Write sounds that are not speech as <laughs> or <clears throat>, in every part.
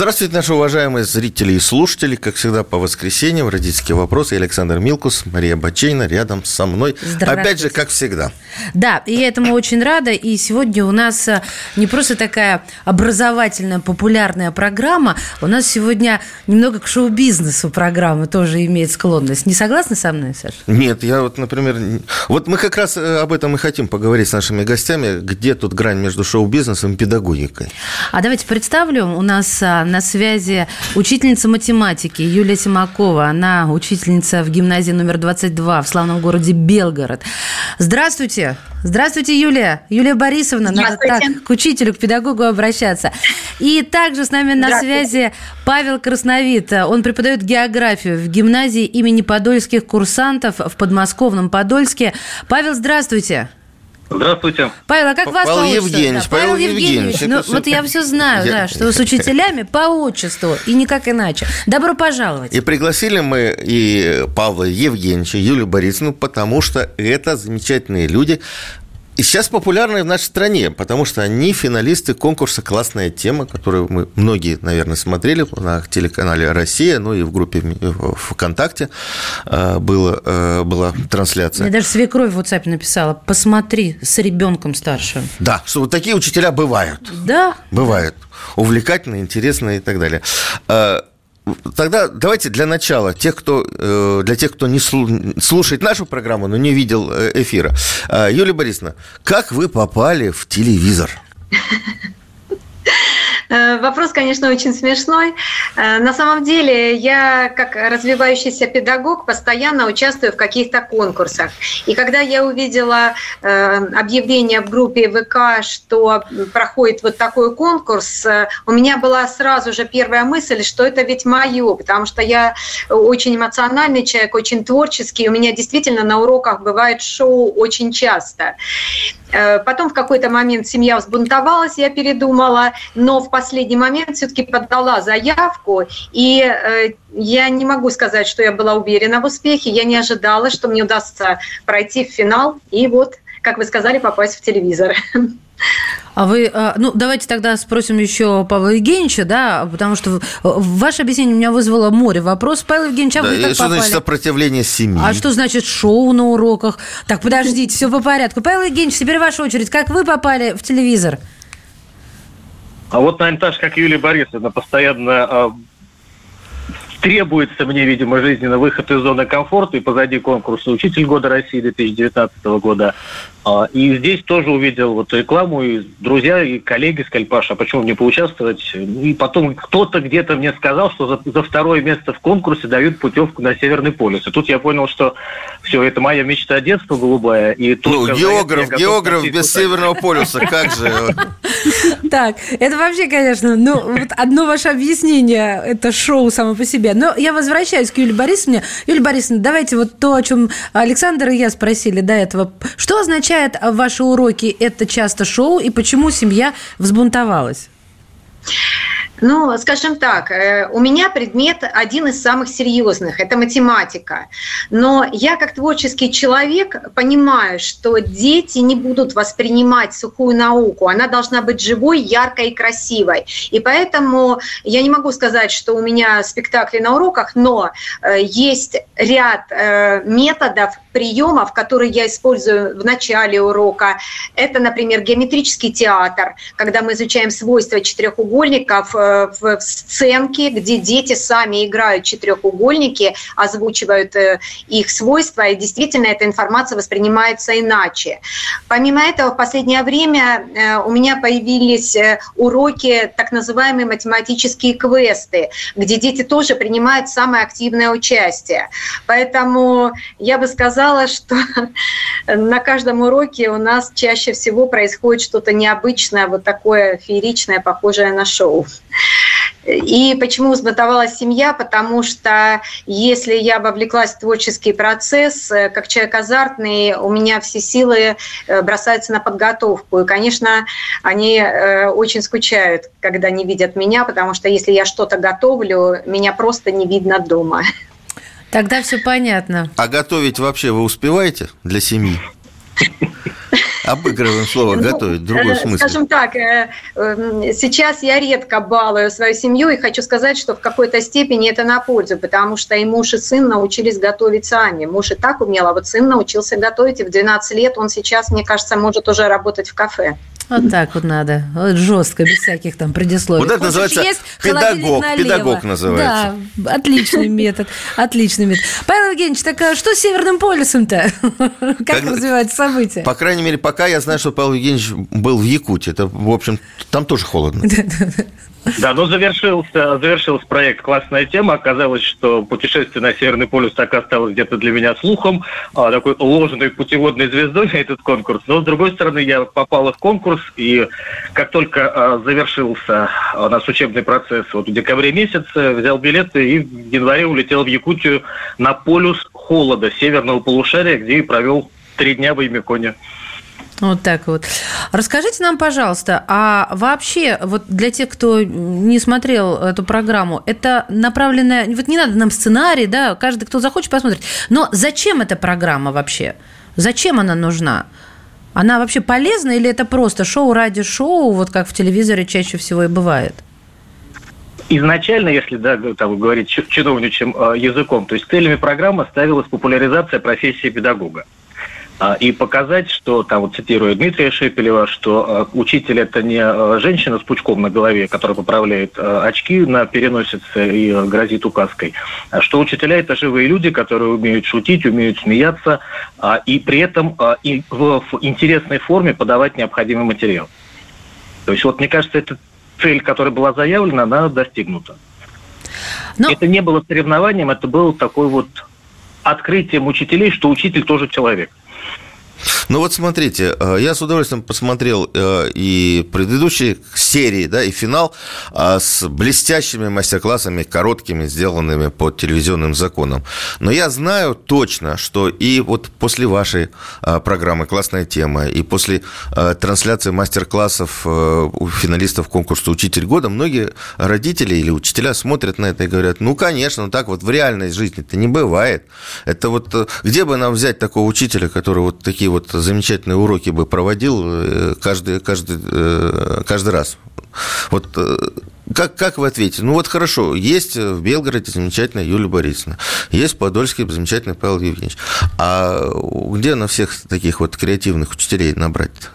Здравствуйте, наши уважаемые зрители и слушатели. Как всегда, по воскресеньям родительские вопросы. Александр Милкус, Мария Бачейна рядом со мной. Опять же, как всегда. Да, и я этому очень рада. И сегодня у нас э, не просто такая образовательная, популярная программа. У нас сегодня немного к шоу-бизнесу программа тоже имеет склонность. Не согласны со мной, Саша? Нет, я вот, например... Вот мы как раз э, об этом и хотим поговорить с нашими гостями. Где тут грань между шоу-бизнесом и педагогикой? А давайте представлю. У нас э, на связи учительница математики Юлия Симакова. Она учительница в гимназии номер 22 в славном городе Белгород. Здравствуйте. Здравствуйте, Юлия. Юлия Борисовна. Надо так к учителю, к педагогу обращаться. И также с нами на связи Павел Красновит. Он преподает географию в гимназии имени подольских курсантов в подмосковном Подольске. Павел, здравствуйте. Здравствуйте. Павел, а как Павел вас Евгеньевич, да? Павел, Павел Евгеньевич. Евгеньевич. Ну, вот я все знаю, Я- да, что с учителями по отчеству и никак иначе. Добро пожаловать. И пригласили мы и Павла Евгеньевича, и Юлию Борисовну, потому что это замечательные люди, и сейчас популярные в нашей стране, потому что они финалисты конкурса «Классная тема», которую мы многие, наверное, смотрели на телеканале «Россия», ну и в группе ВКонтакте э, было, э, была трансляция. Мне даже свекровь в WhatsApp написала, посмотри с ребенком старшим. Да, что вот такие учителя бывают. Да, Бывает. Увлекательно, интересно и так далее. Тогда давайте для начала, тех, кто, э, для тех, кто не слу- слушает нашу программу, но не видел э, эфира. А, Юлия Борисовна, как вы попали в телевизор? <laughs> Э, Вопрос, конечно, очень смешной. Э, На самом деле, я, как развивающийся педагог, постоянно участвую в каких-то конкурсах. И когда я увидела э, объявление в группе ВК, что проходит вот такой конкурс, у меня была сразу же первая мысль, что это ведь мое, потому что я очень эмоциональный человек, очень творческий. У меня действительно на уроках бывает шоу очень часто. Потом в какой-то момент семья взбунтовалась, я передумала, но в последний момент все-таки подала заявку, и э, я не могу сказать, что я была уверена в успехе, я не ожидала, что мне удастся пройти в финал, и вот, как вы сказали, попасть в телевизор. а вы, а, ну, давайте тогда спросим еще Павла Евгеньевича, да, потому что э, ваше объяснение у меня вызвало море вопросов. Павел Евгеньевич, а Да, вы как что попали? значит сопротивление семьи? А что значит шоу на уроках? Так, подождите, все по порядку. Павел Евгеньевич, теперь ваша очередь. Как вы попали в телевизор? А вот, наверное, так же, как Юлия Борисовна, постоянно а, требуется мне, видимо, жизненно выход из зоны комфорта, и позади конкурса «Учитель года России» 2019 года. А, И здесь тоже увидел вот рекламу, и друзья, и коллеги сказали, Паша, а почему не поучаствовать? И потом кто-то где-то мне сказал, что за, за второе место в конкурсе дают путевку на Северный полюс. И тут я понял, что все, это моя мечта детства голубая. И Ну, географ, географ без так. Северного полюса, как же? Так, это вообще, конечно, ну, вот одно ваше объяснение, это шоу само по себе. Но я возвращаюсь к Юлии Борисовне. Юлия Борисовна, давайте вот то, о чем Александр и я спросили до этого. Что означает ваши уроки «это часто шоу» и почему семья взбунтовалась? Ну, скажем так, э, у меня предмет один из самых серьезных – это математика. Но я как творческий человек понимаю, что дети не будут воспринимать сухую науку. Она должна быть живой, яркой и красивой. И поэтому я не могу сказать, что у меня спектакли на уроках, но э, есть ряд э, методов, приемов, которые я использую в начале урока. Это, например, геометрический театр, когда мы изучаем свойства четырехугольников в сценке, где дети сами играют четырехугольники, озвучивают э, их свойства, и действительно эта информация воспринимается иначе. Помимо этого, в последнее время э, у меня появились э, уроки, так называемые математические квесты, где дети тоже принимают самое активное участие. Поэтому я бы сказала, что <laughs> на каждом уроке у нас чаще всего происходит что-то необычное, вот такое фееричное, похожее на шоу. И почему взбунтовалась семья? Потому что если я вовлеклась в творческий процесс, э, как человек азартный, у меня все силы э, бросаются на подготовку. И, конечно, они э, очень скучают, когда не видят меня, потому что если я что-то готовлю, меня просто не видно дома. Тогда все понятно. А готовить вообще вы успеваете для семьи? Обыгрываем слово ну, «готовить», другой смысл. Скажем так, эм, сейчас я редко балую свою семью, и хочу сказать, что в какой-то степени это на пользу, потому что и муж, и сын научились готовить сами. Муж и так умел, а вот сын научился готовить, и в 12 лет он сейчас, мне кажется, может уже работать в кафе. Вот так вот надо. Вот жестко, без всяких там предисловий. Вот это называется есть, педагог. Педагог называется. Да, отличный метод. Отличный метод. Павел Евгеньевич, так а что с Северным полюсом-то? <laughs> Как, как развиваются события? По крайней мере, пока я знаю, что Павел Евгеньевич был в Якутии. Это, в общем, там тоже холодно. Да, но завершился, завершился проект «Классная тема». Оказалось, что путешествие на Северный полюс так осталось где-то для меня слухом, а, такой ложной путеводной звездой на этот конкурс. Но, с другой стороны, я попал в конкурс, и как только а, завершился а, наш учебный процесс вот в декабре месяце, взял билеты и в январе улетел в Якутию на полюс холода северного полушария, где и провел три дня в Имяконе. Вот так вот. Расскажите нам, пожалуйста, а вообще, вот для тех, кто не смотрел эту программу, это направленная... Вот не надо нам сценарий, да, каждый, кто захочет, посмотреть. Но зачем эта программа вообще? Зачем она нужна? Она вообще полезна или это просто шоу ради шоу, вот как в телевизоре чаще всего и бывает? Изначально, если да, там, говорить чиновничьим э, языком, то есть целями программы ставилась популяризация профессии педагога. А, и показать, что, там вот цитирую Дмитрия Шепелева, что а, учитель это не а, женщина с пучком на голове, которая поправляет очки на переносице и грозит указкой, а что учителя это живые люди, которые умеют шутить, умеют смеяться, и при этом и в интересной форме подавать необходимый материал. То есть вот мне кажется, эта цель, которая была заявлена, она достигнута. Но... Это не было соревнованием, это было такой вот открытием учителей, что учитель тоже человек. Ну вот смотрите, э, я с удовольствием посмотрел э, и предыдущие серии, да, и финал а, с блестящими мастер-классами, короткими, сделанными по телевизионным законам. Но я знаю точно, что и вот после вашей а, программы «Классная тема», и после а, трансляции мастер-классов э, у финалистов конкурса «Учитель года» многие родители или учителя смотрят на это и говорят, ну, конечно, так вот в реальной жизни это не бывает. Это вот где бы нам взять такого учителя, который вот такие вот замечательные уроки бы проводил э, каждый, каждый, э, каждый раз. Вот э, как, как вы ответите? Ну вот хорошо, есть в Белгороде замечательная Юлия Борисовна, есть в Подольске замечательный Павел Евгеньевич. А где на всех таких вот креативных учителей набрать-то?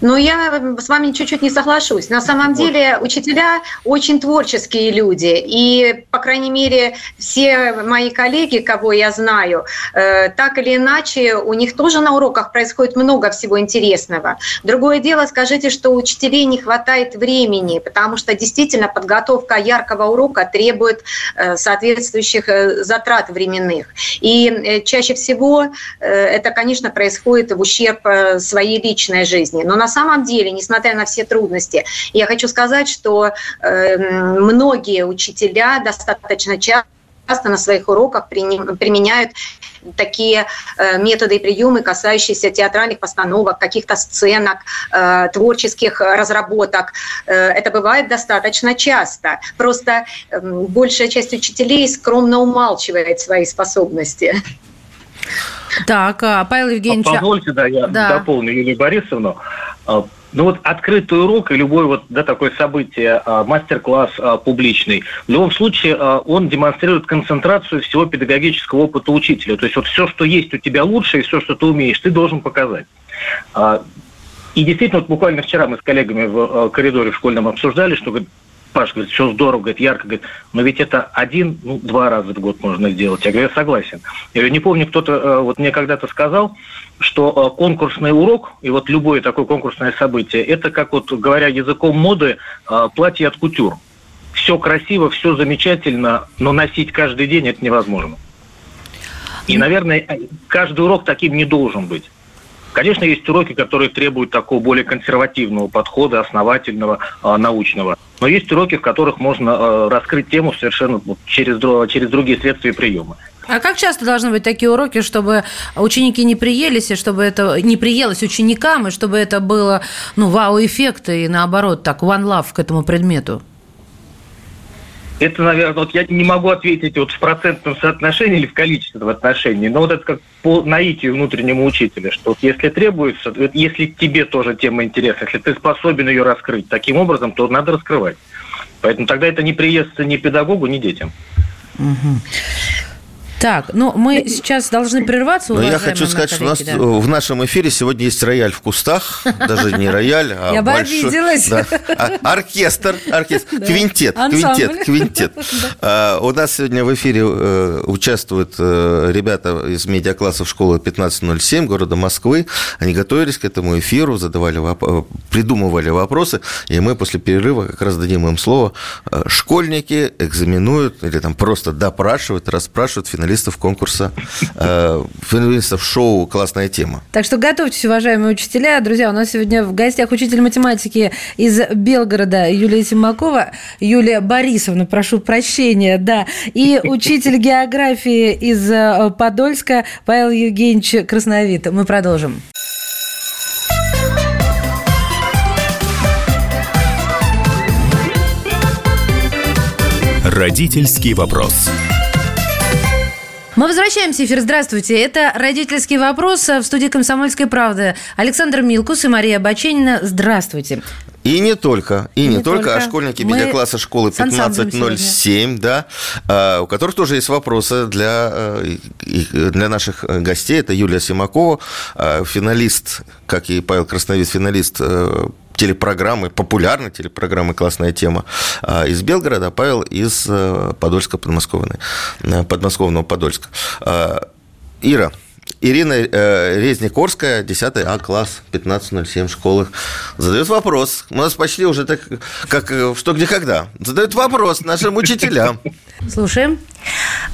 Но я с вами чуть-чуть не соглашусь. На самом деле учителя очень творческие люди. И, по крайней мере, все мои коллеги, кого я знаю, э, так или иначе, у них тоже на уроках происходит много всего интересного. Другое дело, скажите, что у учителей не хватает времени, потому что действительно подготовка яркого урока требует э, соответствующих э, затрат временных. И чаще всего это, конечно, происходит в ущерб своей личной жизни. Но на самом деле, несмотря на все трудности, я хочу сказать, что э, многие учителя достаточно часто на своих уроках применяют такие э, методы и приемы, касающиеся театральных постановок, каких-то сценок, э, творческих разработок. Это бывает достаточно часто. Просто эм, большая часть учителей скромно умалчивает свои способности. Так, а Павел Евгеньевич... Позвольте, да, я да. дополню Юлию Борисовну. А, ну вот открытый урок и любое вот да, такое событие, а, мастер-класс а, публичный, в любом случае он демонстрирует концентрацию всего педагогического опыта учителя. То есть вот все, что есть у тебя лучше, и все, что ты умеешь, ты должен показать. И действительно, вот буквально вчера мы с коллегами в коридоре в школьном обсуждали, что Паш говорит, все здорово, говорит, ярко, говорит, но ведь это один, ну, два раза в год можно сделать. Я говорю, я согласен. Я не помню, кто-то э, вот мне когда-то сказал, что э, конкурсный урок и вот любое такое конкурсное событие, это как вот, говоря языком моды, э, платье от кутюр. Все красиво, все замечательно, но носить каждый день это невозможно. И, наверное, каждый урок таким не должен быть. Конечно, есть уроки, которые требуют такого более консервативного подхода, основательного, научного. Но есть уроки, в которых можно раскрыть тему совершенно через, через другие средства и приемы. А как часто должны быть такие уроки, чтобы ученики не приелись, и чтобы это не приелось ученикам, и чтобы это было, ну, вау-эффект, и наоборот, так, one love к этому предмету? Это, наверное, вот я не могу ответить вот в процентном соотношении или в количественном отношении, но вот это как по наитию внутреннему учителя, что вот если требуется, если тебе тоже тема интересна, если ты способен ее раскрыть таким образом, то надо раскрывать. Поэтому тогда это не приестся ни педагогу, ни детям. Угу. Так, ну мы сейчас должны прерваться. Но я хочу сказать, что у нас да. в нашем эфире сегодня есть рояль в кустах, <laughs> даже не рояль, а я большой... Да, а, оркестр, оркестр, да. квинтет, квинтет, квинтет. <laughs> А, у нас сегодня в эфире э, участвуют э, ребята из медиаклассов школы 1507 города Москвы. Они готовились к этому эфиру, задавали, воп... придумывали вопросы, и мы после перерыва как раз дадим им слово. Э, школьники экзаменуют или там просто допрашивают, расспрашивают финалистов финалистов конкурса, э, финалистов шоу «Классная тема». Так что готовьтесь, уважаемые учителя. Друзья, у нас сегодня в гостях учитель математики из Белгорода Юлия Симакова, Юлия Борисовна, прошу прощения, да, и учитель географии из э, Подольска Павел Евгеньевич Красновит. Мы продолжим. Родительский вопрос. Мы возвращаемся в эфир. Здравствуйте. Это «Родительский вопрос» в студии «Комсомольской правды». Александр Милкус и Мария Баченина. Здравствуйте. И не только, и, и не, не только, только, а школьники Мы медиакласса школы 1507, да, а, у которых тоже есть вопросы для, э, для наших гостей. Это Юлия Симакова, а, финалист, как и Павел Красновид, финалист э, телепрограммы, популярной телепрограммы «Классная тема» а, из Белгорода, а Павел из э, Подольска, подмосковного, подмосковного Подольска. Ира, Ирина э, Резникорская, 10 А класс, 1507 школы, задает вопрос. У нас почти уже так, как в «Что, где, когда». Задает вопрос нашим учителям. Слушаем.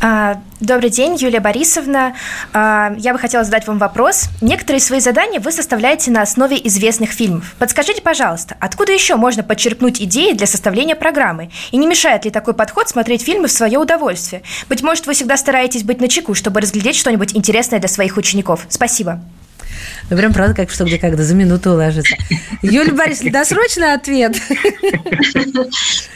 А, добрый день, Юлия Борисовна. А, я бы хотела задать вам вопрос. Некоторые свои задания вы составляете на основе известных фильмов. Подскажите, пожалуйста, откуда еще можно подчеркнуть идеи для составления программы? И не мешает ли такой подход смотреть фильмы в свое удовольствие? Быть может, вы всегда стараетесь быть начеку, чтобы разглядеть что-нибудь интересное для своих учеников. Спасибо. Ну, прям, правда, как что где когда, за минуту уложится. Юлия Борисовна, досрочный ответ?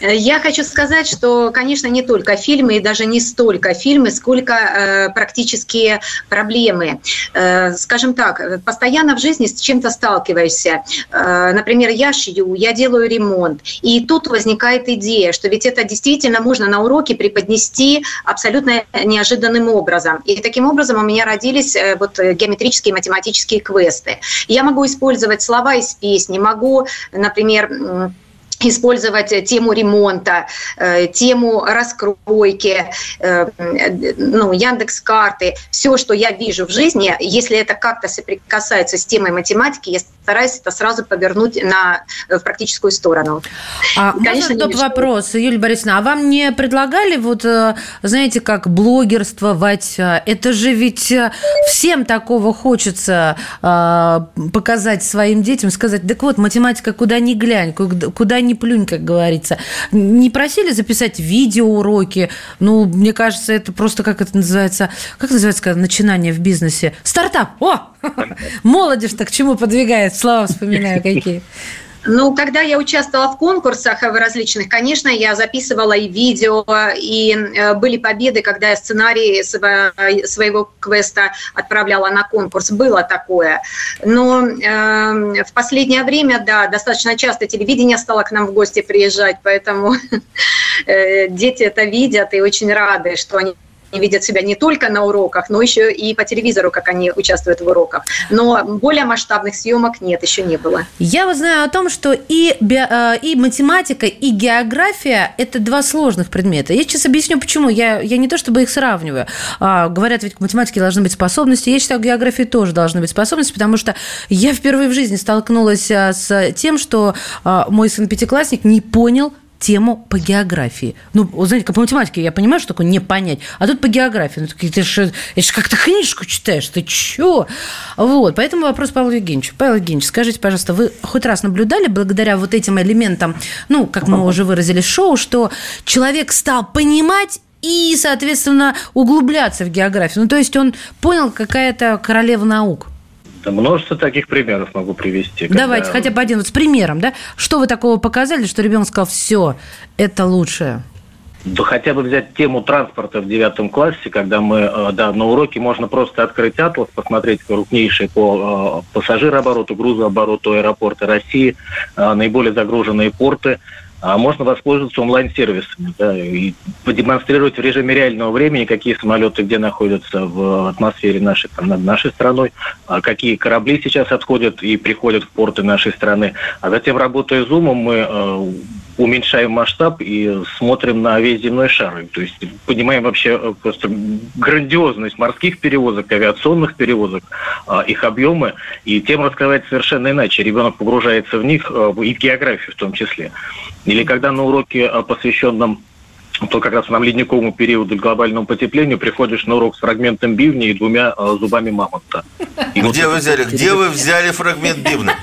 Я хочу сказать, что, конечно, не только фильмы, и даже не столько фильмы, сколько э, практические проблемы. Э, скажем так, постоянно в жизни с чем-то сталкиваешься. Э, например, я шью, я делаю ремонт, и тут возникает идея, что ведь это действительно можно на уроке преподнести абсолютно неожиданным образом. И таким образом у меня родились э, вот геометрические математические тематические квесты. Я могу использовать слова из песни, могу, например, использовать тему ремонта, э, тему раскройки, э, ну, Яндекс карты, все, что я вижу в жизни, если это как-то соприкасается с темой математики, я стараюсь это сразу повернуть на, в практическую сторону. А Конечно, можно вопрос, Юлия Борисовна, а вам не предлагали вот, э, знаете, как блогерствовать? Это же ведь всем такого хочется показать своим детям, сказать, так вот, математика куда ни глянь, куда ни плюнь, как говорится. Не просили записать видеоуроки? Ну, мне кажется, это просто, как это называется, как называется, когда начинание в бизнесе? Стартап! О! <laughs> Молодежь-то к чему подвигает? Слова вспоминаю какие. Ну, когда я участвовала в конкурсах в различных, конечно, я записывала и видео, и э, были победы, когда я сценарий своего квеста отправляла на конкурс. Было такое. Но э, в последнее время, да, достаточно часто телевидение стало к нам в гости приезжать, поэтому <laughs> э, дети это видят и очень рады, что они видят себя не только на уроках, но еще и по телевизору, как они участвуют в уроках. Но более масштабных съемок нет, еще не было. Я вот знаю о том, что и, э, и математика, и география – это два сложных предмета. Я сейчас объясню, почему. Я, я не то чтобы их сравниваю. А, говорят, ведь к математике должны быть способности. Я считаю, географии тоже должны быть способности, потому что я впервые в жизни столкнулась а, с тем, что а, мой сын-пятиклассник не понял, тему по географии. Ну, знаете, как по математике я понимаю, что такое не понять, а тут по географии. Ну, ты же как-то книжку читаешь, ты чё? Вот, поэтому вопрос Павлу Евгеньевичу. Павел Евгеньевич, скажите, пожалуйста, вы хоть раз наблюдали, благодаря вот этим элементам, ну, как мы уже выразили, шоу, что человек стал понимать и, соответственно, углубляться в географию. Ну, то есть он понял, какая-то королева наук. Множество таких примеров могу привести. Давайте, когда... хотя бы один вот с примером, да? Что вы такого показали, что ребенок сказал, все, это лучшее? Да хотя бы взять тему транспорта в девятом классе, когда мы, э, да, на уроке можно просто открыть атлас, посмотреть крупнейшие по э, пассажирообороту, грузообороту аэропорты России, э, наиболее загруженные порты, а можно воспользоваться онлайн-сервисами да, и продемонстрировать в режиме реального времени, какие самолеты где находятся в атмосфере нашей, там, над нашей страной, а какие корабли сейчас отходят и приходят в порты нашей страны. А затем, работая зумом, мы э, уменьшаем масштаб и смотрим на весь земной шар. То есть понимаем вообще э, просто грандиозность морских перевозок, авиационных перевозок, э, их объемы, и тем раскрывать совершенно иначе. Ребенок погружается в них, э, и в географию в том числе. Или когда на уроке, а, посвященном то как раз нам ледниковому периоду глобальному потеплению приходишь на урок с фрагментом бивня и двумя э, зубами мамонта. И где вот вы взяли? Где вы взяли фрагмент бивня?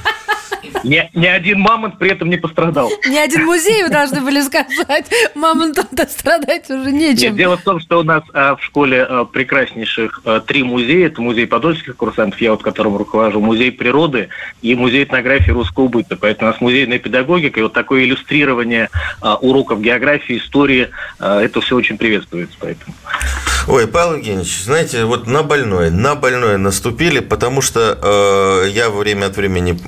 Ни, ни один мамонт при этом не пострадал. Ни один музей, вы должны были сказать. Мамонтам-то страдать уже нечем. Нет, дело в том, что у нас а, в школе а, прекраснейших а, три музея. Это музей подольских курсантов, я вот которым руковожу, музей природы и музей этнографии русского быта. Поэтому у нас музейная педагогика и вот такое иллюстрирование а, уроков географии, истории, а, это все очень приветствуется. Поэтому. Ой, Павел Евгеньевич, знаете, вот на больное, на больное наступили, потому что э, я время от времени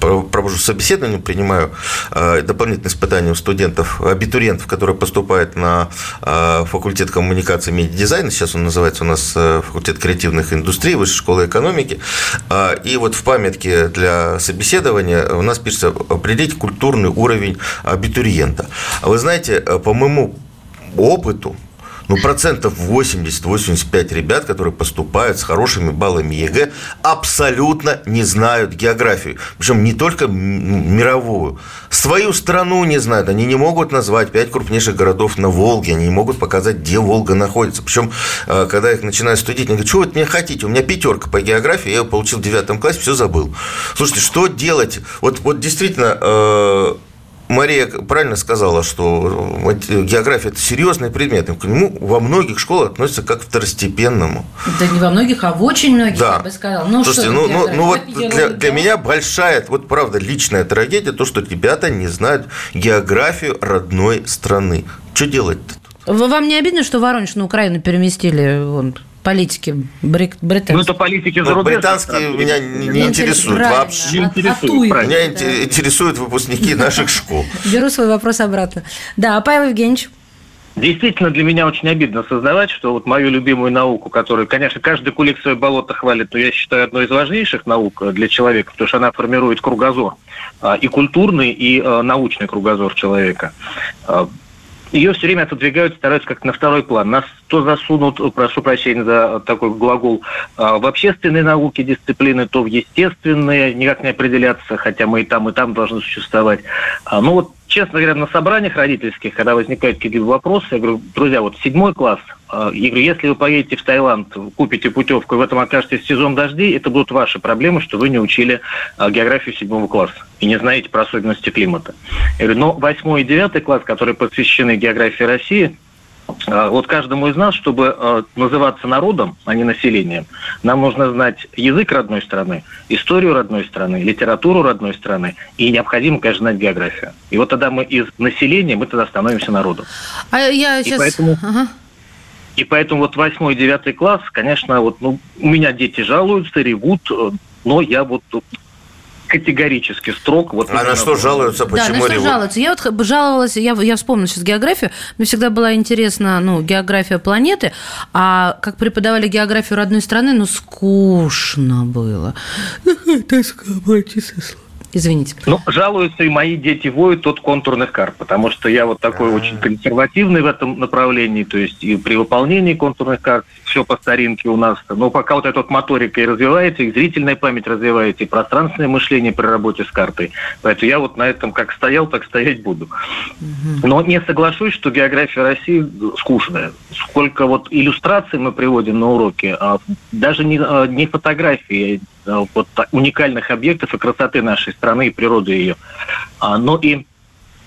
провожу собеседование, принимаю э, дополнительные испытания у студентов, абитуриентов, которые поступают на э, факультет коммуникации и медиадизайна, сейчас он называется у нас э, факультет креативных индустрий, высшей школы экономики, э, и вот в памятке для собеседования у нас пишется определить культурный уровень абитуриента. Вы знаете, э, по моему опыту, ну, процентов 80-85 ребят, которые поступают с хорошими баллами ЕГЭ, абсолютно не знают географию. Причем не только мировую. Свою страну не знают. Они не могут назвать пять крупнейших городов на Волге. Они не могут показать, где Волга находится. Причем, э, когда их начинают студить, они говорят, что вы от меня хотите? У меня пятерка по географии, я ее получил в девятом классе, все забыл. Слушайте, что делать? Вот, вот действительно, э, Мария правильно сказала, что география – это серьезный предмет, к нему во многих школах относятся как к второстепенному. Да не во многих, а в очень многих, да. я бы сказала. Ну, Слушайте, ну, ну, ну вот для, для меня большая, вот правда, личная трагедия, то, что ребята не знают географию родной страны. Что делать-то? Вам не обидно, что Воронеж на Украину переместили вон, политики британские. Ну, это политики за Британские меня не, не интересуют Правильно. вообще. Не интересуют. Меня да. интересуют выпускники наших школ. Беру свой вопрос обратно. Да, Павел Евгеньевич. Действительно, для меня очень обидно создавать, что вот мою любимую науку, которую, конечно, каждый кулик свое болото хвалит, но я считаю одной из важнейших наук для человека, потому что она формирует кругозор, а, и культурный, и а, научный кругозор человека а, ее все время отодвигают, стараются как-то на второй план. Нас то засунут, прошу прощения за такой глагол, а, в общественные науки дисциплины, то в естественные, никак не определяться, хотя мы и там, и там должны существовать. А, ну вот честно говоря, на собраниях родительских, когда возникают какие-либо вопросы, я говорю, друзья, вот седьмой класс, а, я говорю, если вы поедете в Таиланд, купите путевку и в этом окажетесь сезон дождей, это будут ваши проблемы, что вы не учили а, географию седьмого класса и не знаете про особенности климата. Я говорю, но восьмой и девятый класс, которые посвящены географии России, вот каждому из нас, чтобы а, называться народом, а не населением, нам нужно знать язык родной страны, историю родной страны, литературу родной страны, и необходимо, конечно, знать географию. И вот тогда мы из населения, мы тогда становимся народом. А я сейчас... И поэтому... Ага. И поэтому вот восьмой, девятый класс, конечно, вот ну, у меня дети жалуются, ревут, э, но я вот категорически строг. Вот а на что жалуются, почему да, на что жалуются? Я вот жаловалась, я, я вспомнила сейчас географию, мне всегда была интересна, ну, география планеты, а как преподавали географию родной страны, ну, скучно было. <laughs> Тоска, Извините. Ну, жалуются и мои дети воют от контурных карт, потому что я вот такой А-а-а. очень консервативный в этом направлении, то есть и при выполнении контурных карт все по старинке у нас. Но пока вот эта вот моторика и развивается, и зрительная память развивается, и пространственное мышление при работе с картой. Поэтому я вот на этом как стоял, так стоять буду. Но не соглашусь, что география России скучная. Сколько вот иллюстраций мы приводим на уроке, а даже не, а, не фотографии, а вот уникальных объектов и красоты нашей страны и природы ее, а, но и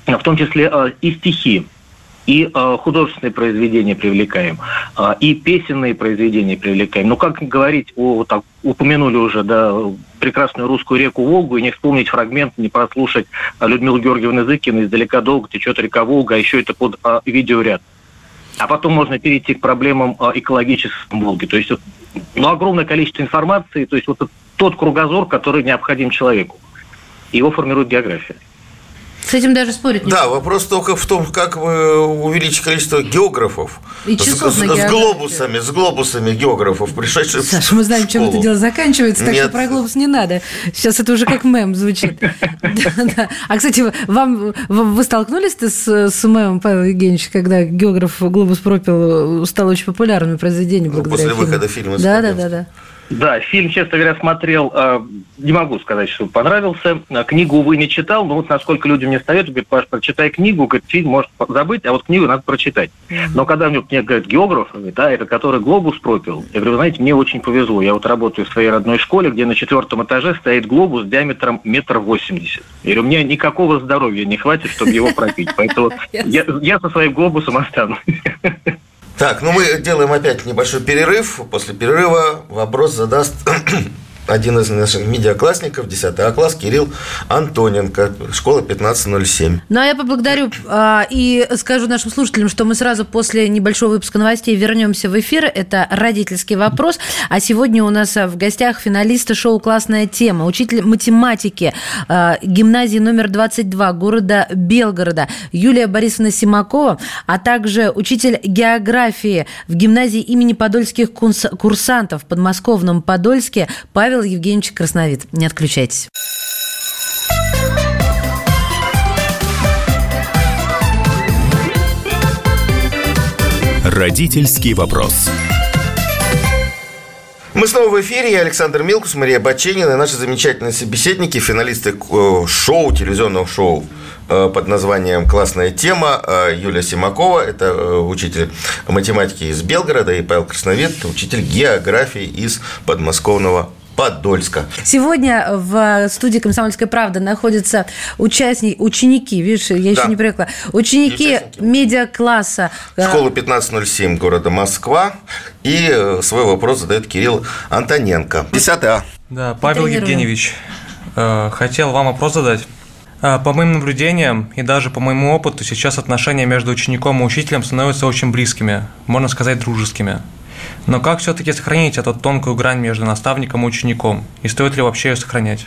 в том числе а, и стихи и э, художественные произведения привлекаем, э, и песенные произведения привлекаем. Ну, как говорить, о, так, упомянули уже, да, прекрасную русскую реку Волгу, и не вспомнить фрагмент, не прослушать Людмилу Георгиевну Зыкину «Издалека долго течет река Волга», а еще это под э, видеоряд. А потом можно перейти к проблемам э, экологическом Волги. То есть, ну, огромное количество информации, то есть вот тот кругозор, который необходим человеку. Его формирует география. С этим даже спорить не Да, вопрос только в том, как увеличить количество географов. И часов с, на с глобусами, с глобусами географов, пришедших Саша, мы знаем, чем это дело заканчивается, так Нет. что про глобус не надо. Сейчас это уже как мем звучит. <laughs> А, кстати, вам вы столкнулись с, с мемом Павел Евгеньевич, когда географ глобус пропил стал очень популярным произведением ну, благодаря После выхода фильма. Да, да, да, да. Фильм, честно говоря, смотрел, э, не могу сказать, что понравился. Э, книгу, увы, не читал, но вот насколько люди мне советуют, говорят, Паш, прочитай книгу, говорит, фильм может забыть, а вот книгу надо прочитать. Но когда мне, мне говорят, географ, да, это который глобус пропил, я говорю, знаете, мне очень повезло. Я вот работаю в своей родной школе, где на четвертом этаже стоит глобус диаметром метр восемьдесят. Я говорю, мне никакого здоровья не хватит, чтобы его пропить. Поэтому <laughs> я, я со своим глобусом останусь. <laughs> Так, ну мы делаем опять небольшой перерыв. После перерыва вопрос задаст один из наших медиаклассников, 10 А класс, Кирилл Антоненко, школа 1507. Ну, а я поблагодарю а, и скажу нашим слушателям, что мы сразу после небольшого выпуска новостей вернемся в эфир. Это родительский вопрос. А сегодня у нас в гостях финалисты шоу «Классная тема», учитель математики а, гимназии номер 22 города Белгорода Юлия Борисовна Симакова, а также учитель географии в гимназии имени подольских курсантов в подмосковном Подольске Павел Павел Евгеньевич Красновид. Не отключайтесь. Родительский вопрос. Мы снова в эфире. Я Александр Милкус, Мария Баченина и наши замечательные собеседники, финалисты э, шоу, телевизионного шоу э, под названием «Классная тема». Э, Юлия Симакова, это учитель математики из Белгорода, и Павел Красновид, учитель географии из подмосковного Подольска. Сегодня в студии «Комсомольская правда» находятся участники, ученики, видишь, я еще да. не привыкла, ученики медиакласса. Э, Школы 1507 города Москва. И э, свой вопрос задает Кирилл Антоненко. 10 А. Да, Павел Евгеньевич, э, хотел вам вопрос задать. По моим наблюдениям и даже по моему опыту, сейчас отношения между учеником и учителем становятся очень близкими, можно сказать, дружескими. Но как все-таки сохранить эту тонкую грань между наставником и учеником? И стоит ли вообще ее сохранять?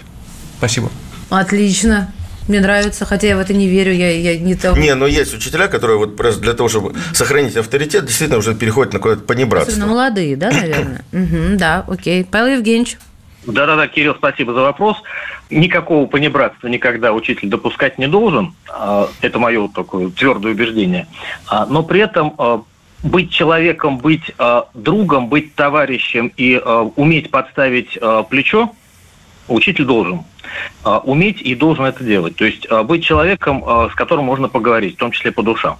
Спасибо. Отлично. Мне нравится, хотя я в это не верю, я, я не то. Не, но есть учителя, которые вот просто для того, чтобы сохранить авторитет, действительно уже переходят на какое-то понебратство. Особенно молодые, да, наверное? <clears throat> Угу, да, окей. Павел Евгеньевич. Да-да-да, Кирилл, спасибо за вопрос. Никакого понебратства никогда учитель допускать не должен. А, это мое такое твердое убеждение. А, но при этом а, быть человеком, быть э, другом, быть товарищем и э, уметь подставить э, плечо, учитель должен. Э, уметь и должен это делать. То есть э, быть человеком, э, с которым можно поговорить, в том числе по душам.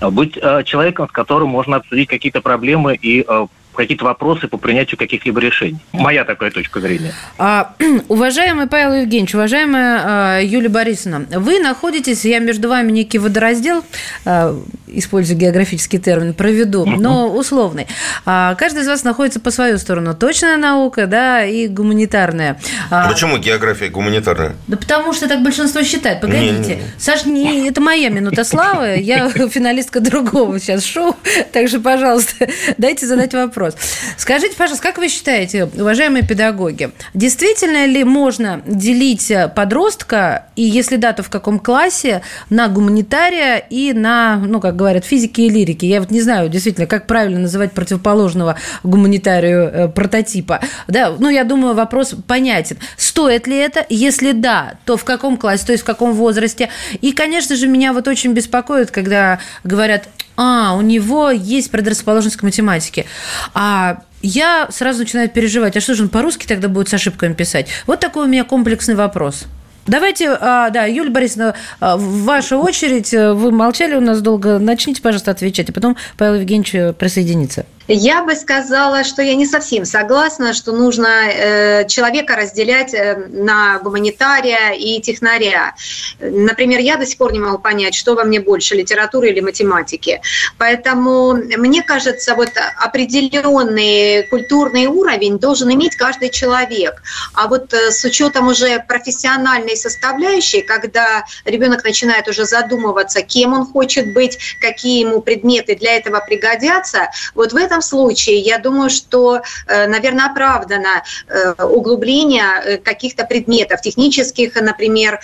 Быть э, человеком, с которым можно обсудить какие-то проблемы и э, какие-то вопросы по принятию каких-либо решений. Моя такая точка зрения. А, <clears throat> уважаемый Павел Евгеньевич, уважаемая а, Юлия Борисовна, вы находитесь, я между вами некий водораздел, а, используя географический термин, проведу, <laughs> но условный. А, каждый из вас находится по свою сторону. Точная наука, да, и гуманитарная. А, почему география гуманитарная? Да потому что так большинство считает. Погодите. Не, не, не. Саш, не, это моя минута славы. Я <laughs> финалистка другого сейчас шоу. Так что, пожалуйста, <laughs> дайте задать вопрос. Скажите, пожалуйста, как вы считаете, уважаемые педагоги, действительно ли можно делить подростка, и если да, то в каком классе, на гуманитария и на, ну, как говорят, физики и лирики? Я вот не знаю, действительно, как правильно называть противоположного гуманитарию э, прототипа. Да, ну, я думаю, вопрос понятен. Стоит ли это? Если да, то в каком классе, то есть в каком возрасте? И, конечно же, меня вот очень беспокоит, когда говорят, А, у него есть предрасположенность к математике. А я сразу начинаю переживать, а что же он по-русски тогда будет с ошибками писать? Вот такой у меня комплексный вопрос. Давайте, а, да, Юлия Борисовна, а, ваша очередь. Вы молчали у нас долго. Начните, пожалуйста, отвечать, а потом Павел Евгеньевич присоединится. Я бы сказала, что я не совсем согласна, что нужно э, человека разделять э, на гуманитария и технаря. Например, я до сих пор не могу понять, что во мне больше, литературы или математики. Поэтому мне кажется, вот определенный культурный уровень должен иметь каждый человек. А вот э, с учетом уже профессиональной составляющей, когда ребенок начинает уже задумываться, кем он хочет быть, какие ему предметы для этого пригодятся, вот в этом этом случае я думаю, что, э, наверное, оправдано э, углубление э, каких-то предметов, технических, например,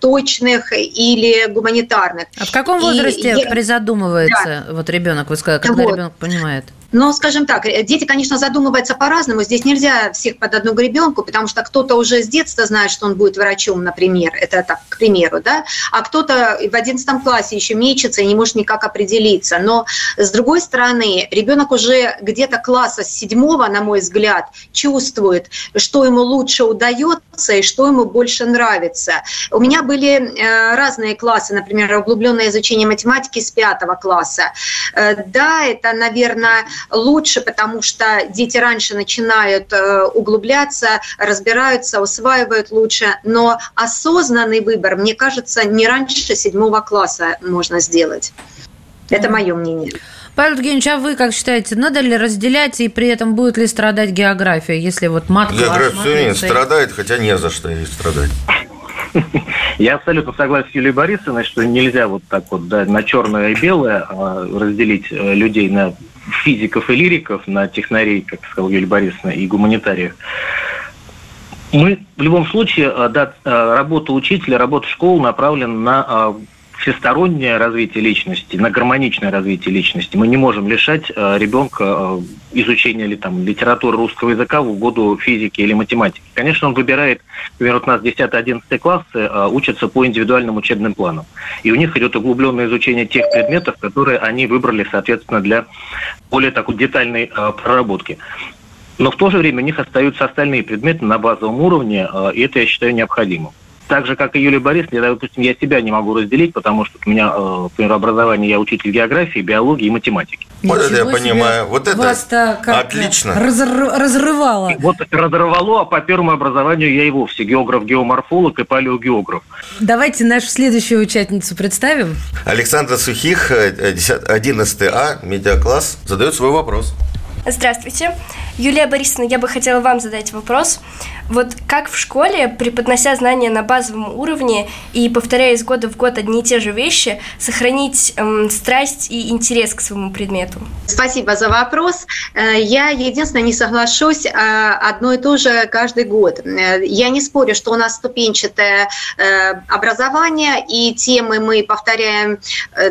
точных или гуманитарных. А в каком возрасте И, призадумывается да. вот ребенок, вы сказали, когда вот. ребенок понимает? Но, скажем так, дети, конечно, задумываются по-разному. Здесь нельзя всех под одну гребенку, потому что кто-то уже с детства знает, что он будет врачом, например. Это так, к примеру, да? А кто-то в 11 классе еще мечется и не может никак определиться. Но, с другой стороны, ребенок уже где-то класса с седьмого, на мой взгляд, чувствует, что ему лучше удается и что ему больше нравится. У меня были э, разные классы, например, углубленное изучение математики с пятого класса. Э, да, это, наверное, лучше, потому что дети раньше начинают э, углубляться, разбираются, усваивают лучше. Но осознанный выбор, мне кажется, не раньше седьмого класса можно сделать. Это мое мнение. Павел Евгеньевич, а вы как считаете, надо ли разделять и при этом будет ли страдать география, если вот мат География не страдает, хотя не за что ей страдать. <laughs> Я абсолютно согласен с Юлией Борисовной, что нельзя вот так вот да, на черное и белое а, разделить э, людей на физиков и лириков, на технарей, как сказал Юлия Борисовна, и гуманитариев. Мы в любом случае, э, да, э, работа учителя, работа школы направлена на всестороннее развитие личности, на гармоничное развитие личности. Мы не можем лишать э, ребенка э, изучения или, там, литературы русского языка в угоду физики или математики. Конечно, он выбирает, например, вот у нас 10-11 классы э, учатся по индивидуальным учебным планам. И у них идет углубленное изучение тех предметов, которые они выбрали, соответственно, для более такой детальной проработки. Но в то же время у них остаются остальные предметы на базовом уровне, и это, я считаю, необходимым так же, как и Юлия Борисовна, я, допустим, я себя не могу разделить, потому что у меня, э, например, образование, я учитель географии, биологии и математики. Вот это я понимаю. Вот это отлично. Разр- разрывало. И вот разорвало, а по первому образованию я и вовсе географ-геоморфолог и палеогеограф. Давайте нашу следующую участницу представим. Александра Сухих, 11 э, А, медиакласс, задает свой вопрос. Здравствуйте. Юлия Борисовна, я бы хотела вам задать вопрос. Вот как в школе, преподнося знания на базовом уровне и повторяя из года в год одни и те же вещи, сохранить эм, страсть и интерес к своему предмету? Спасибо за вопрос. Э, я единственное не соглашусь э, одно и то же каждый год. Э, я не спорю, что у нас ступенчатое образование и темы мы повторяем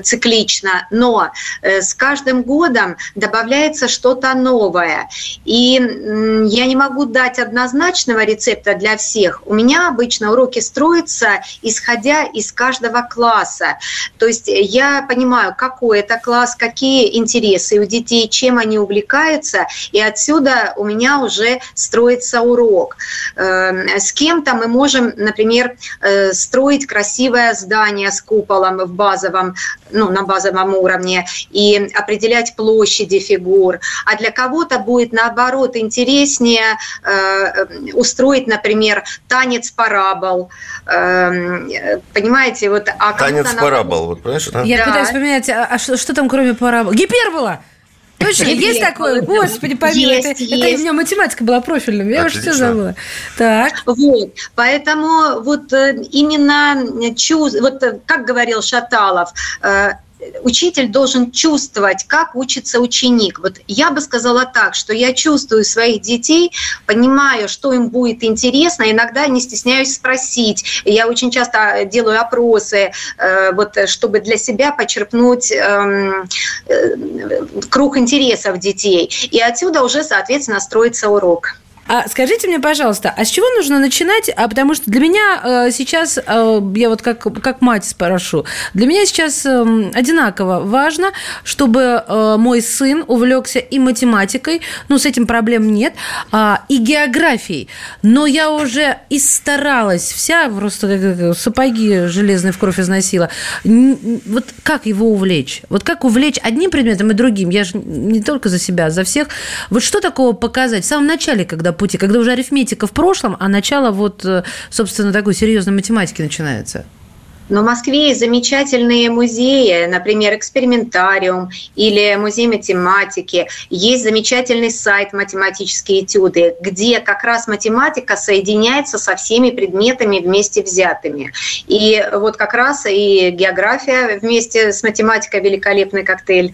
циклично, но с каждым годом добавляется что-то новое. И и я не могу дать однозначного рецепта для всех. У меня обычно уроки строятся, исходя из каждого класса. То есть я понимаю, какой это класс, какие интересы у детей, чем они увлекаются, и отсюда у меня уже строится урок. Эм, с кем-то мы можем, например, э, строить красивое здание с куполом в базовом, ну, на базовом уровне и определять площади фигур. А для кого-то будет наоборот интереснее э, устроить, например, танец парабол. Э, понимаете, вот... А танец парабол, вот понимаешь? Да? Я да. пытаюсь вспоминать, а, а что, что там кроме парабол? Гипербола! Точно, есть такое? Господи, помилуй. Это, есть. это у меня математика была профильным, я Отлично. уже все забыла. Так. Вот, поэтому вот э, именно чувств, вот э, как говорил Шаталов, э, учитель должен чувствовать, как учится ученик. Вот я бы сказала так, что я чувствую своих детей, понимаю, что им будет интересно, иногда не стесняюсь спросить. Я очень часто делаю опросы, э, вот, чтобы для себя почерпнуть эм, э, круг интересов детей. И отсюда уже, соответственно, строится урок. А скажите мне, пожалуйста, а с чего нужно начинать? А потому что для меня э, сейчас, э, я вот как, как мать спрошу, для меня сейчас э, одинаково важно, чтобы э, мой сын увлекся и математикой, ну, с этим проблем нет, э, и географией. Но я уже и старалась вся, просто как сапоги железные в кровь износила. Вот как его увлечь? Вот как увлечь одним предметом и другим? Я же не только за себя, а за всех. Вот что такого показать в самом начале, когда пути, когда уже арифметика в прошлом, а начало вот, э, собственно, такой серьезной математики начинается? Но в Москве есть замечательные музеи, например, экспериментариум или музей математики. Есть замечательный сайт «Математические этюды», где как раз математика соединяется со всеми предметами вместе взятыми. И вот как раз и география вместе с математикой великолепный коктейль.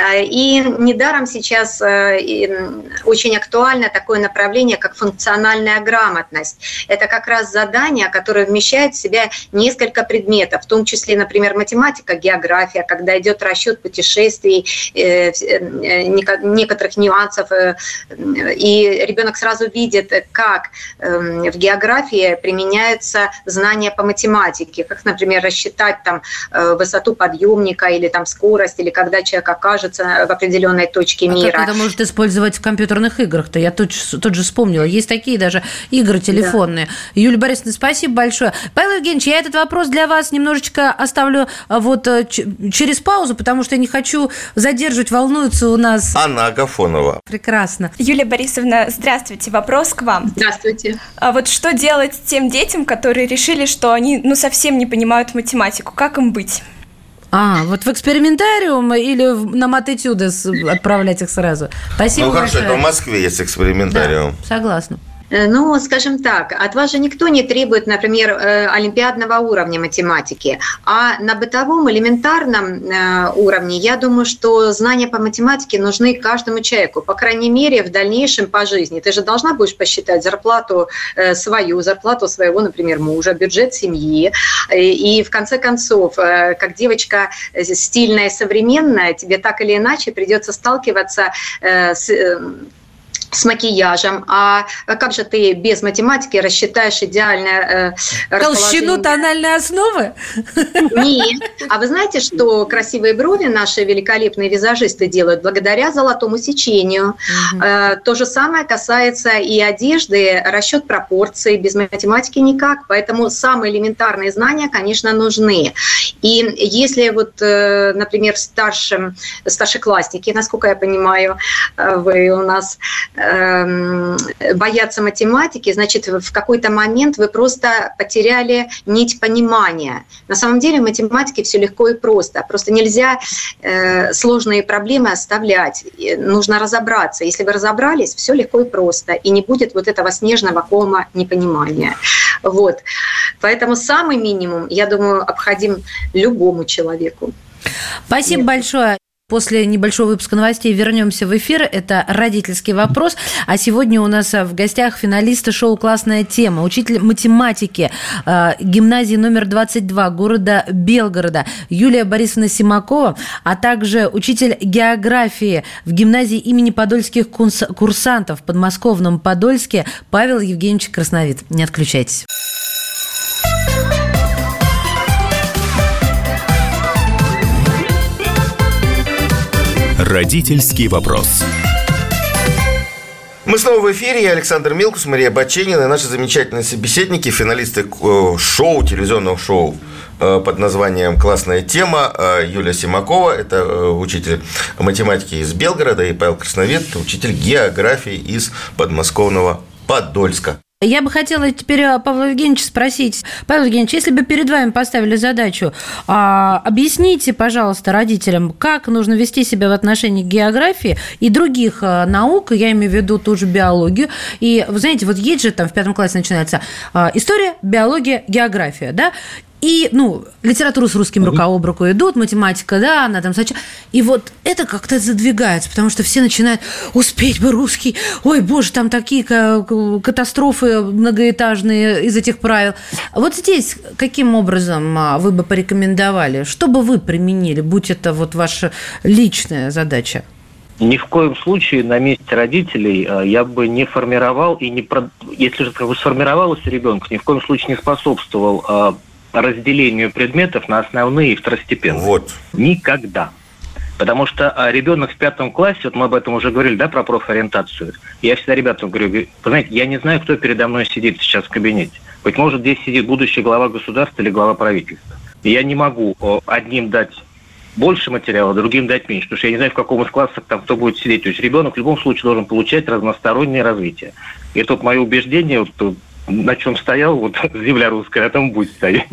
И недаром сейчас э, очень актуально такое направление, как функциональная грамотность. Это как раз задание, которое вмещает в себя несколько предметов предметов, в том числе, например, математика, география, когда идет расчет путешествий, э, э, некоторых нюансов, э, и ребенок сразу видит, как эм, в географии применяются знания по математике, как, например, рассчитать там высоту подъемника или там скорость, или когда человек окажется в определенной точке мира. А как это может использовать в компьютерных играх-то? Я тут, тут же вспомнила. Есть такие даже игры телефонные. Да. Юлия Борисовна, спасибо большое. Павел Евгеньевич, я этот вопрос для вас вас немножечко оставлю а, вот э, через паузу, потому что я не хочу задерживать, волнуется у нас... Анна Агафонова. Прекрасно. Юлия Борисовна, здравствуйте. Вопрос к вам. Здравствуйте. А вот что делать тем детям, которые решили, что они ну совсем не понимают математику? Как им быть? А, вот в экспериментариум или на матэтюды отправлять их сразу? Спасибо Ну, хорошо, большое. это в Москве есть экспериментариум. Да, согласна. Э, ну, скажем так, от вас же никто не требует, например, э, олимпиадного уровня математики, а на бытовом элементарном э, уровне, я думаю, что знания по математике нужны каждому человеку, по крайней мере, в дальнейшем по жизни. Ты же должна будешь посчитать зарплату свою, зарплату своего, например, мужа, бюджет семьи, и в конце концов, как девочка стильная современная, тебе так или иначе придется сталкиваться с с макияжем, а как же ты без математики рассчитаешь идеальное э, Толщину тональной основы? Нет. А вы знаете, что красивые брови наши великолепные визажисты делают благодаря золотому сечению. Угу. Э, то же самое касается и одежды, расчет пропорций. Без математики никак. Поэтому самые элементарные знания, конечно, нужны. И если вот, э, например, в старшем, старшеклассники, насколько я понимаю, э, вы у нас бояться математики, значит, в какой-то момент вы просто потеряли нить понимания. На самом деле в математике все легко и просто. Просто нельзя э, сложные проблемы оставлять. Нужно разобраться. Если вы разобрались, все легко и просто. И не будет вот этого снежного кома непонимания. Вот. Поэтому самый минимум, я думаю, обходим любому человеку. Спасибо Нет. большое. После небольшого выпуска новостей вернемся в эфир. Это родительский вопрос. А сегодня у нас в гостях финалисты шоу «Классная тема». Учитель математики э, гимназии номер 22 города Белгорода Юлия Борисовна Симакова, а также учитель географии в гимназии имени подольских курсантов в подмосковном Подольске Павел Евгеньевич Красновид. Не отключайтесь. Родительский вопрос. Мы снова в эфире. Я Александр Милкус, Мария Баченина наши замечательные собеседники, финалисты э, шоу, телевизионного шоу э, под названием «Классная тема». Э, Юлия Симакова, это учитель математики из Белгорода, и Павел Красновед, учитель географии из подмосковного Подольска. Я бы хотела теперь э, Павла Евгеньевича спросить. Павел Евгеньевич, если бы перед вами поставили задачу, а, объясните, пожалуйста, родителям, как нужно вести себя в отношении географии и других а, наук, я имею в виду ту же биологию. И, вы знаете, вот есть же там в пятом классе начинается а, история, биология, география, да? И, ну, литературу с русским рука об руку идут, математика, да, она там... И вот это как-то задвигается, потому что все начинают успеть бы русский, ой, боже, там такие катастрофы многоэтажные из этих правил. Вот здесь каким образом а, вы бы порекомендовали? Что бы вы применили, будь это вот ваша личная задача? Ни в коем случае на месте родителей э, я бы не формировал и не если же как бы сформировалось ребенка, ни в коем случае не способствовал э, разделению предметов на основные и второстепенные. Вот. Никогда. Потому что э, ребенок в пятом классе, вот мы об этом уже говорили, да, про профориентацию. Я всегда ребятам говорю, вы знаете, я не знаю, кто передо мной сидит сейчас в кабинете. Быть может, здесь сидит будущий глава государства или глава правительства. И я не могу одним дать больше материала, другим дать меньше. Потому что я не знаю, в каком из классах там кто будет сидеть. То есть ребенок в любом случае должен получать разностороннее развитие. И вот мое убеждение, вот, на чем стоял, вот <laughs> земля русская, а там будет стоять.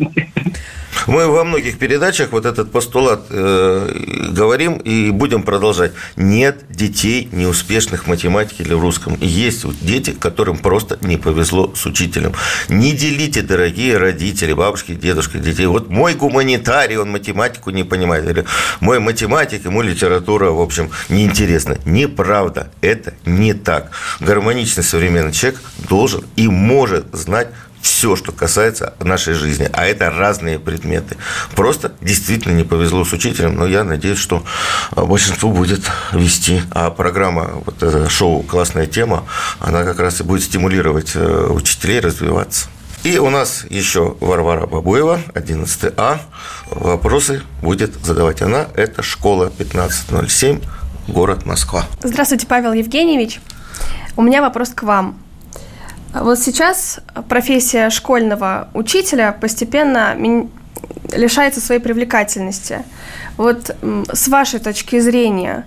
Мы во многих передачах вот этот постулат э, говорим и будем продолжать. Нет детей неуспешных в математике или в русском. Есть вот дети, которым просто не повезло с учителем. Не делите, дорогие родители, бабушки, дедушки, детей. Вот мой гуманитарий, он математику не понимает. Или мой математик, ему литература, в общем, неинтересна. Неправда. Это не так. Гармоничный современный человек должен и может знать все, что касается нашей жизни, а это разные предметы. Просто действительно не повезло с учителем, но я надеюсь, что большинство будет вести. А программа, вот это шоу «Классная тема», она как раз и будет стимулировать э, учителей развиваться. И у нас еще Варвара Бабуева, 11 А. Вопросы будет задавать она. Это школа 1507, город Москва. Здравствуйте, Павел Евгеньевич. У меня вопрос к вам. Вот сейчас профессия школьного учителя постепенно лишается своей привлекательности. Вот с вашей точки зрения,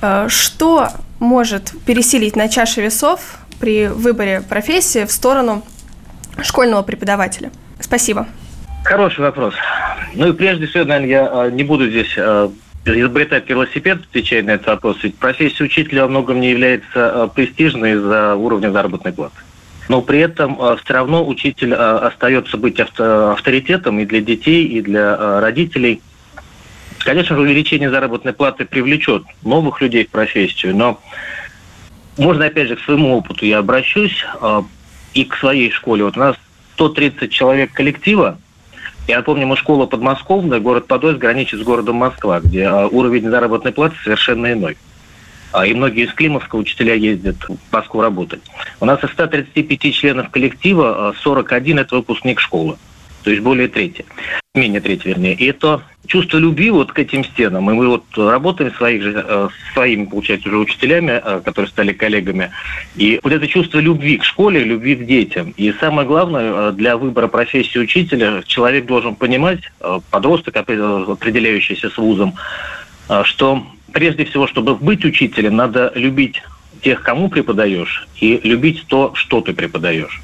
э, что может пересилить на чаше весов при выборе профессии в сторону школьного преподавателя? Спасибо. Хороший вопрос. Ну и прежде всего, наверное, я э, не буду здесь э, изобретать велосипед, отвечая на этот вопрос. Ведь профессия учителя во многом не является престижной из-за уровня заработной платы но при этом э, все равно учитель э, остается быть авторитетом и для детей, и для э, родителей. Конечно же, увеличение заработной платы привлечет новых людей в профессию, но можно, опять же, к своему опыту я обращусь и к своей школе. Вот у нас 130 человек коллектива, я помню, мы школа подмосковная, город Подольск граничит с городом Москва, где уровень заработной платы совершенно иной. А, и многие из Климовска учителя ездят в Москву работать. У нас из 135 членов коллектива 41 а, – это выпускник школы, то есть более трети, менее трети, вернее. И это чувство любви вот к этим стенам. И мы вот работаем своих же, э, своими, получается, уже учителями, которые стали коллегами. И вот это чувство любви к школе, любви к детям. И самое главное, для выбора профессии учителя человек должен понимать, подросток, определяющийся с вузом, что прежде всего, чтобы быть учителем, надо любить тех, кому преподаешь, и любить то, что ты преподаешь.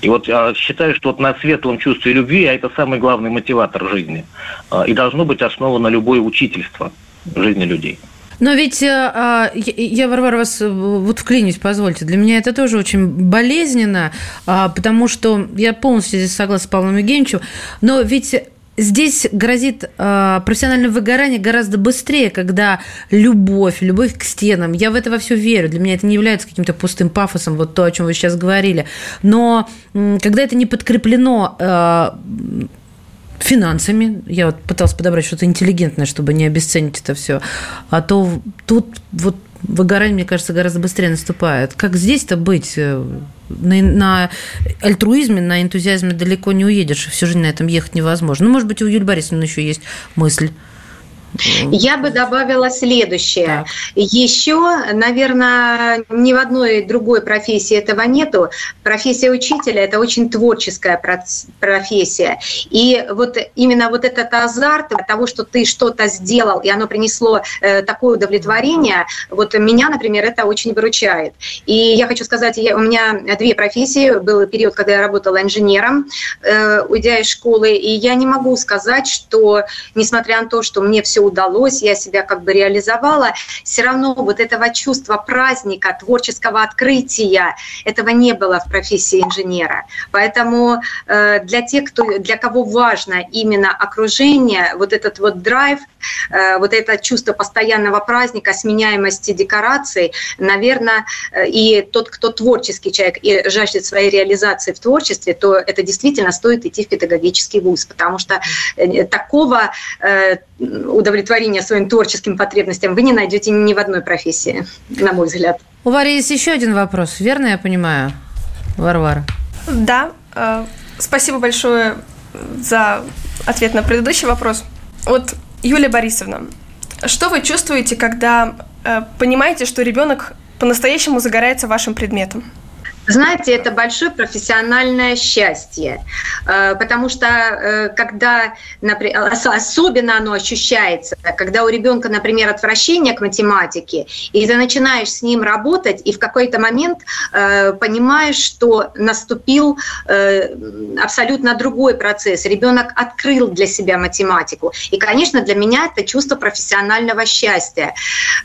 И вот я считаю, что вот на светлом чувстве любви, а это самый главный мотиватор жизни, а, и должно быть основано любое учительство в жизни людей. Но ведь э, а, я, Варвара, вас э, вот вклинюсь, позвольте. Для меня это тоже очень болезненно, а, потому что я полностью здесь согласна с Павлом Евгеньевичем, но ведь здесь грозит э, профессиональное выгорание гораздо быстрее, когда любовь, любовь к стенам, я в это во все верю, для меня это не является каким-то пустым пафосом, вот то, о чем вы сейчас говорили, но э, когда это не подкреплено э, финансами, я вот пыталась подобрать что-то интеллигентное, чтобы не обесценить это все, а то тут вот выгорание, мне кажется, гораздо быстрее наступает. Как здесь-то быть? На, на альтруизме, на энтузиазме далеко не уедешь, всю жизнь на этом ехать невозможно. Ну, может быть, у Юлии Борисовны еще есть мысль. Я бы добавила следующее. Так. Еще, наверное, ни в одной другой профессии этого нету. Профессия учителя – это очень творческая профессия. И вот именно вот этот азарт того, что ты что-то сделал, и оно принесло э, такое удовлетворение, вот меня, например, это очень выручает. И я хочу сказать, я, у меня две профессии. Был период, когда я работала инженером, э, уйдя из школы, и я не могу сказать, что, несмотря на то, что мне все удалось, я себя как бы реализовала, все равно вот этого чувства праздника, творческого открытия, этого не было в профессии инженера. Поэтому э, для тех, кто, для кого важно именно окружение, вот этот вот драйв, э, вот это чувство постоянного праздника, сменяемости декораций, наверное, э, и тот, кто творческий человек и жаждет своей реализации в творчестве, то это действительно стоит идти в педагогический вуз, потому что такого, удовлетворения своим творческим потребностям вы не найдете ни в одной профессии, на мой взгляд. У Вари есть еще один вопрос, верно я понимаю, Варвара? Да, э, спасибо большое за ответ на предыдущий вопрос. Вот, Юлия Борисовна, что вы чувствуете, когда э, понимаете, что ребенок по-настоящему загорается вашим предметом? Знаете, это большое профессиональное счастье, э, потому что э, когда, например, особенно оно ощущается, когда у ребенка, например, отвращение к математике, и ты начинаешь с ним работать, и в какой-то момент э, понимаешь, что наступил абсолютно другой процесс. Ребенок открыл для себя математику. И, конечно, для меня это чувство профессионального счастья.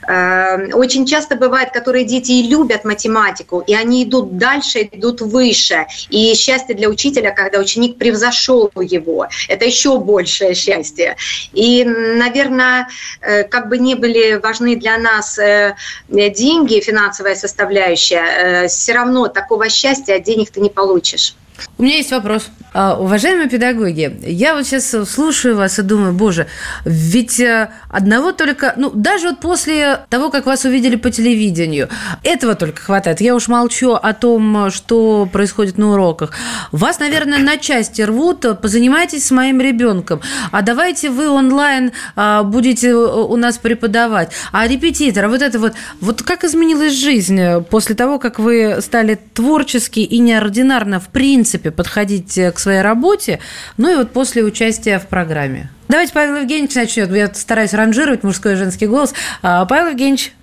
Очень часто бывает, которые дети и любят математику, и они идут дальше дальше идут выше. И счастье для учителя, когда ученик превзошел его, это еще большее счастье. И, наверное, э, как бы не были важны для нас э, деньги, финансовая составляющая, э, все равно такого счастья от денег ты не получишь. У меня есть вопрос. А, уважаемые педагоги, я вот сейчас слушаю вас и думаю, боже, ведь э, одного только, ну, даже вот после того, как вас увидели по телевидению, этого только хватает. Я уж молчу о том, что происходит на уроках. Вас, наверное, на части рвут, позанимайтесь с моим ребенком, а давайте вы онлайн а, будете э, у нас преподавать. А репетитор, вот это вот, вот как изменилась жизнь после того, как вы стали творчески и неординарно, в принципе, подходить к своей работе, ну и вот после участия в программе. Давайте Павел Евгеньевич начнет. Я стараюсь ранжировать мужской и женский голос. А, Павел Евгеньевич,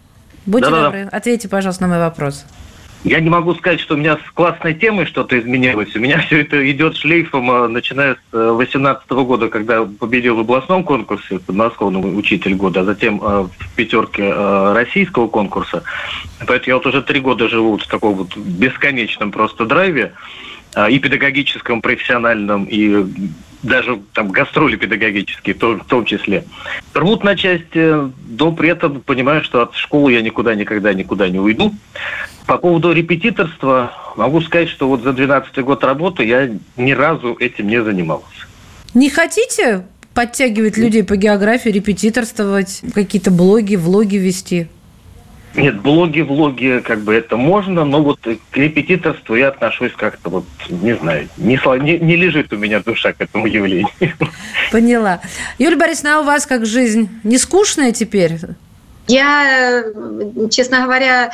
будьте Да-да-да. добры, ответьте, пожалуйста, на мой вопрос. Я не могу сказать, что у меня с классной темой что-то изменилось. У меня все это идет шлейфом, а, начиная с 2018 э, года, когда победил в областном конкурсе, подмосковный учитель года, а затем э, в пятерке э, российского конкурса. Поэтому я вот уже три года живу в таком вот бесконечном просто драйве. А, и педагогическом, профессиональном, и даже там гастроли педагогические в том числе. Рвут на части, но при этом понимаю, что от школы я никуда никогда никуда не уйду. По поводу репетиторства могу сказать, что вот за 12 год работы я ни разу этим не занимался. Не хотите подтягивать людей по географии, репетиторствовать, какие-то блоги, влоги вести? Нет, блоги, влоги, как бы это можно, но вот к репетиторству я отношусь как-то вот, не знаю, не, не, лежит у меня душа к этому явлению. Поняла. Юлия Борисовна, а у вас как жизнь? Не скучная теперь? Я, честно говоря,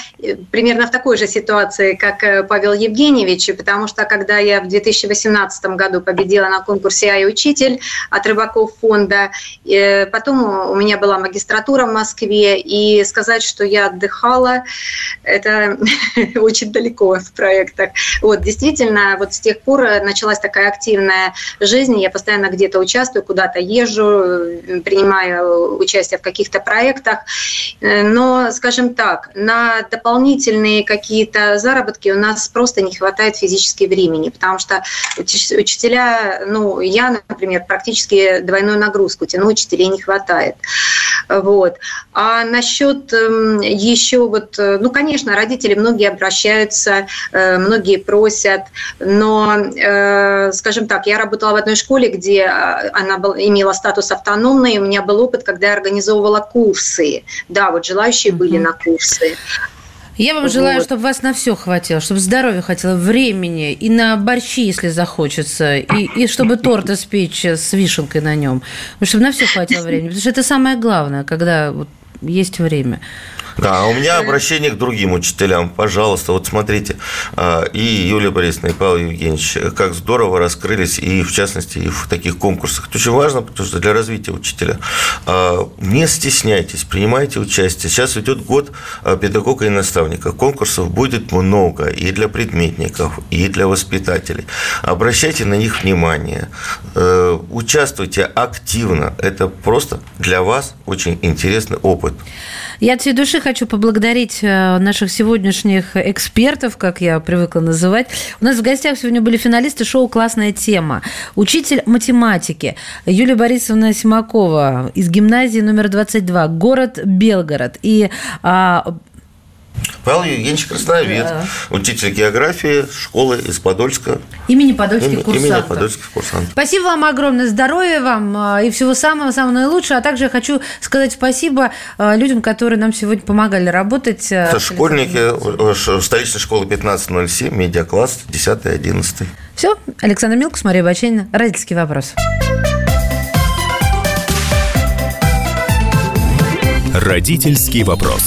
примерно в такой же ситуации, как э, Павел Евгеньевич, потому что когда я в 2018 году победила на конкурсе «Ай учитель» от рыбаков фонда, э, потом у меня была магистратура в Москве, и сказать, что я отдыхала, это <laughs> очень далеко в проектах. Вот, действительно, вот с тех пор началась такая активная жизнь, я постоянно где-то участвую, куда-то езжу, принимаю участие в каких-то проектах, Э, но, скажем так, на дополнительные какие-то заработки у нас просто не хватает физически времени, потому что учителя, ну, я, например, практически двойную нагрузку тяну, учителей не хватает. Вот. А насчет эм, еще вот, э, ну, конечно, родители многие обращаются, э, многие просят, но, скажем так, я работала в одной школе, где она имела статус автономной, у меня был опыт, когда я организовывала курсы да, вот желающие угу. были на курсы. Я вам вот. желаю, чтобы вас на все хватило, чтобы здоровья хватило, времени и на борщи, если захочется, и, и чтобы торт испечь с вишенкой на нем, чтобы на все хватило времени, потому что это самое главное, когда вот есть время. Да, а у меня обращение к другим учителям. Пожалуйста, вот смотрите, а, и Юлия Борисовна, и Павел Евгеньевич, как здорово раскрылись, и в частности, и в таких конкурсах. Это очень важно, потому что для развития учителя. А, не стесняйтесь, принимайте участие. Сейчас идет год педагога и наставника. Конкурсов будет много и для предметников, и для воспитателей. Обращайте на них внимание, э, участвуйте активно. Это просто для вас очень интересный опыт. Я от всей души хочу поблагодарить э, наших сегодняшних экспертов, как я привыкла называть. У нас в гостях сегодня были финалисты шоу «Классная тема». Учитель математики Юлия Борисовна Симакова из гимназии номер 22, город Белгород. И а, Павел Евгеньевич Красновед, Да. учитель географии школы из Подольска. Имени подольских Имени- курсантов. Имени подольских курсантов. Спасибо вам огромное, здоровья вам а, и всего самого-самого наилучшего. А также я хочу сказать спасибо а, людям, которые нам сегодня помогали работать. а, Это школьники столичной школы 1507, медиакласс 10-11. Все, Александр Милкус, Мария Баченина. Родительский вопрос. Родительский вопрос.